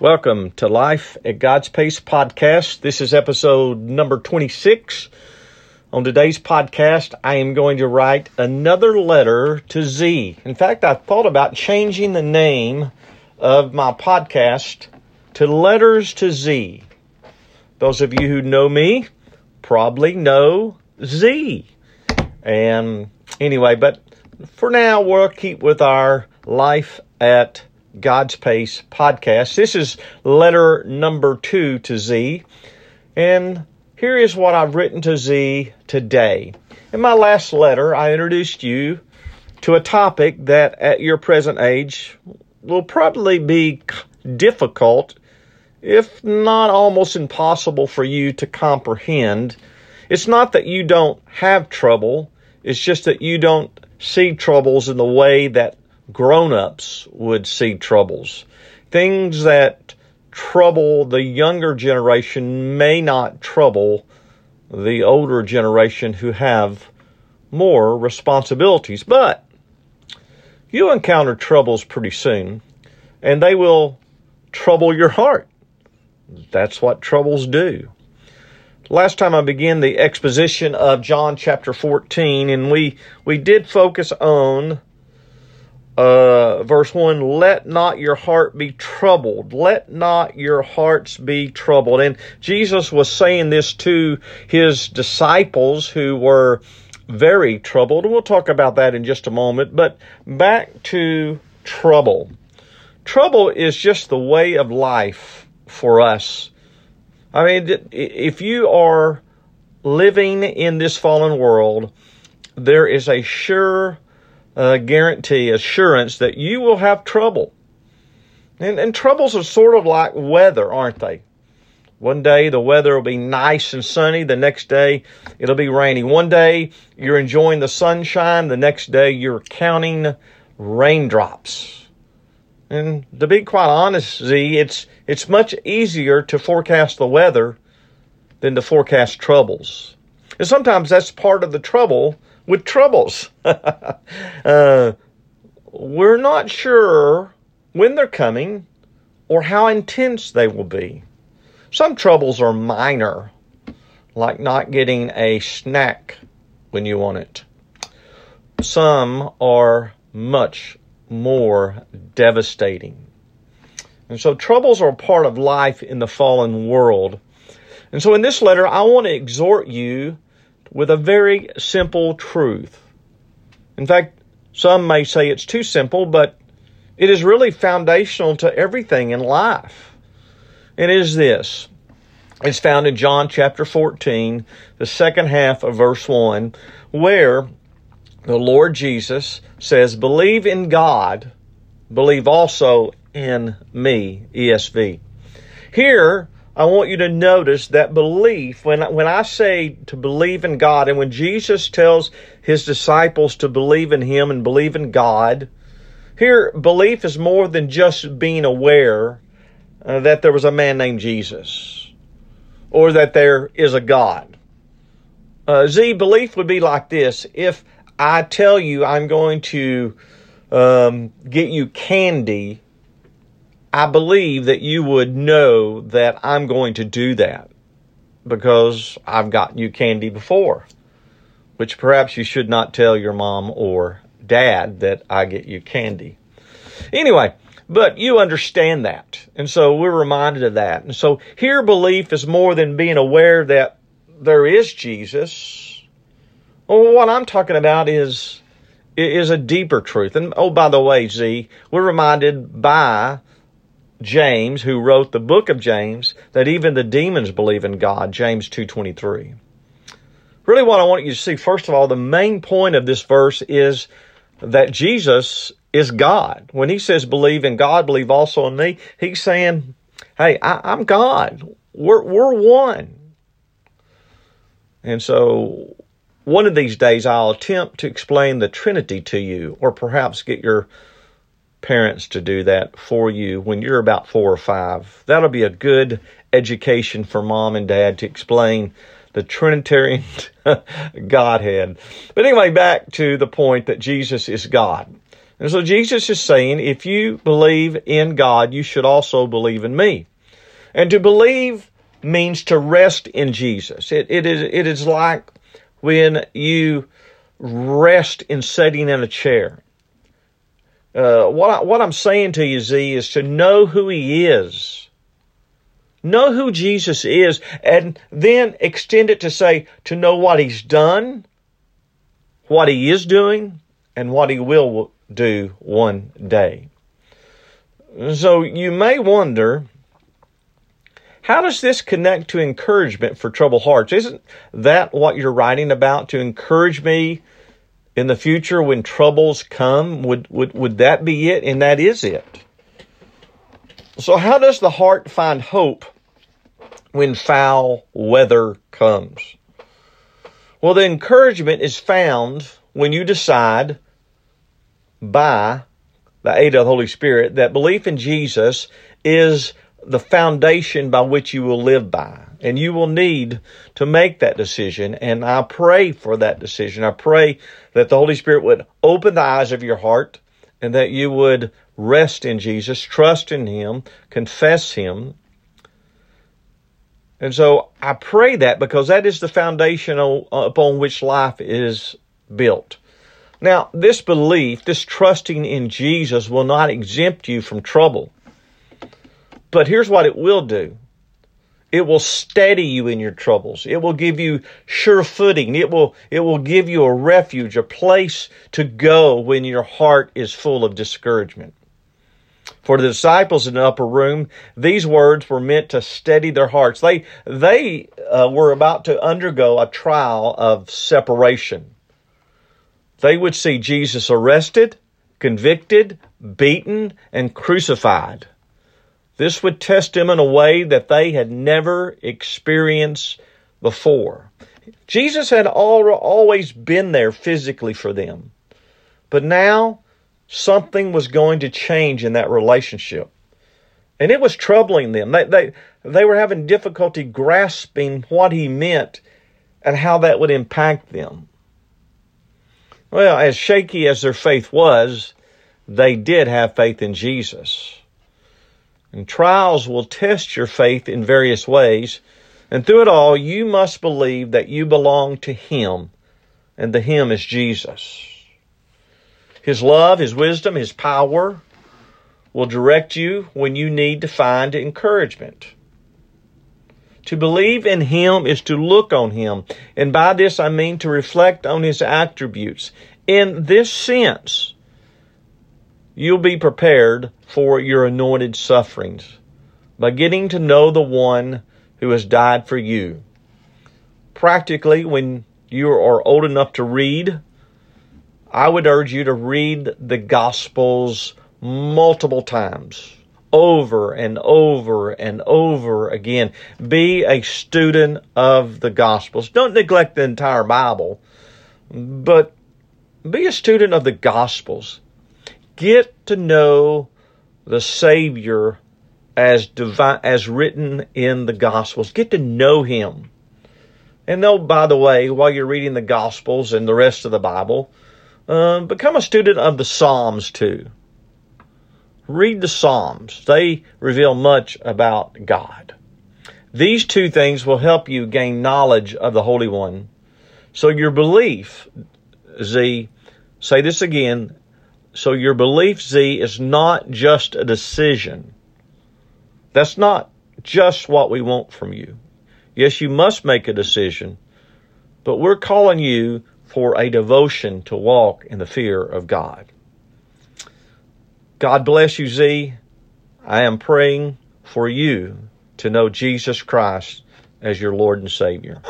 Welcome to Life at God's Pace podcast. This is episode number 26. On today's podcast, I am going to write another letter to Z. In fact, I thought about changing the name of my podcast to Letters to Z. Those of you who know me probably know Z. And anyway, but for now, we'll keep with our Life at God's Pace podcast. This is letter number two to Z. And here is what I've written to Z today. In my last letter, I introduced you to a topic that at your present age will probably be difficult, if not almost impossible for you to comprehend. It's not that you don't have trouble, it's just that you don't see troubles in the way that grown ups would see troubles. Things that trouble the younger generation may not trouble the older generation who have more responsibilities. But you encounter troubles pretty soon, and they will trouble your heart. That's what troubles do. Last time I began the exposition of John chapter 14, and we, we did focus on uh, verse 1 let not your heart be troubled. Let not your hearts be troubled. And jesus was saying this to his disciples who were very troubled. We'll talk about that in just a moment. But back to trouble. Trouble is just the way of life for us. I mean if you are living in this fallen world there is a sure uh, guarantee, assurance that you will have trouble. And, and troubles are sort of like weather, aren't they? One day the weather will be nice and sunny. The next day it'll be rainy. One day you're enjoying the sunshine. The next day you're counting raindrops. And to be quite honest, Z, it's, it's much easier to forecast the weather than to forecast troubles. And sometimes that's part of the trouble with troubles. uh, we're not sure when they're coming or how intense they will be. Some troubles are minor, like not getting a snack when you want it. Some are much more devastating. And so troubles are part of life in the fallen world. And so in this letter, I want to exhort you with a very simple truth. In fact, some may say it's too simple, but it is really foundational to everything in life. It is this. It's found in John chapter 14, the second half of verse 1, where the Lord Jesus says, Believe in God, believe also in me, ESV. Here, I want you to notice that belief, when, when I say to believe in God, and when Jesus tells his disciples to believe in him and believe in God, here belief is more than just being aware uh, that there was a man named Jesus or that there is a God. Uh, Z, belief would be like this. If I tell you I'm going to um, get you candy I believe that you would know that I'm going to do that because I've gotten you candy before, which perhaps you should not tell your mom or dad that I get you candy. Anyway, but you understand that. And so we're reminded of that. And so here belief is more than being aware that there is Jesus. Well, what I'm talking about is is a deeper truth. And oh, by the way, Z, we're reminded by James, who wrote the book of James, that even the demons believe in God, James 2.23. Really what I want you to see, first of all, the main point of this verse is that Jesus is God. When he says believe in God, believe also in me, he's saying, hey, I, am God. We're, we're one. And so one of these days I'll attempt to explain the Trinity to you, or perhaps get your parents to do that for you when you're about four or five. That'll be a good education for mom and dad to explain the Trinitarian Godhead. But anyway, back to the point that Jesus is God. And so Jesus is saying, if you believe in God, you should also believe in me. And to believe means to rest in Jesus. It, it, is, it is like when you rest in sitting in a chair. Uh, what, I, what I'm saying to you, Z, is to know who He is. Know who Jesus is, and then extend it to say, to know what He's done, what He is doing, and what He will do one day. So you may wonder, how does this connect to encouragement for troubled hearts? Isn't that what you're writing about to encourage me in the future when troubles come? Would, would, would that be it? And that is it. So, how does the heart find hope when foul weather comes? Well, the encouragement is found when you decide by the aid of the Holy Spirit that belief in Jesus is the foundation by which you will live by. And you will need to make that decision. And I pray for that decision. I pray that the Holy Spirit would open the eyes of your heart and that you would rest in Jesus, trust in Him, confess Him. And so I pray that because that is the foundation upon which life is built. Now, this belief, this trusting in Jesus will not exempt you from trouble. But here's what it will do. It will steady you in your troubles. It will give you sure footing. It will, it will give you a refuge, a place to go when your heart is full of discouragement. For the disciples in the upper room, these words were meant to steady their hearts. They, they uh, were about to undergo a trial of separation. They would see Jesus arrested, convicted, beaten, and crucified. This would test them in a way that they had never experienced before. Jesus had always been there physically for them. But now something was going to change in that relationship. And it was troubling them. They, they, they were having difficulty grasping what he meant and how that would impact them. Well, as shaky as their faith was, they did have faith in Jesus. And trials will test your faith in various ways. And through it all, you must believe that you belong to Him, and the Him is Jesus. His love, His wisdom, His power will direct you when you need to find encouragement. To believe in Him is to look on Him. And by this I mean to reflect on His attributes. In this sense, you'll be prepared for your anointed sufferings by getting to know the one who has died for you. Practically, when you are old enough to read, I would urge you to read the Gospels multiple times, over and over and over again. Be a student of the Gospels. Don't neglect the entire Bible, but be a student of the Gospels. Get to know the Savior as divine, as written in the Gospels. Get to know Him. And though, by the way, while you're reading the Gospels and the rest of the Bible, uh, become a student of the Psalms too. Read the Psalms. They reveal much about God. These two things will help you gain knowledge of the Holy One. So your belief, Z, say this again, so your belief, Z, is not just a decision. That's not just what we want from you. Yes, you must make a decision, but we're calling you for a devotion to walk in the fear of God. God bless you, Z. I am praying for you to know Jesus Christ as your Lord and Savior.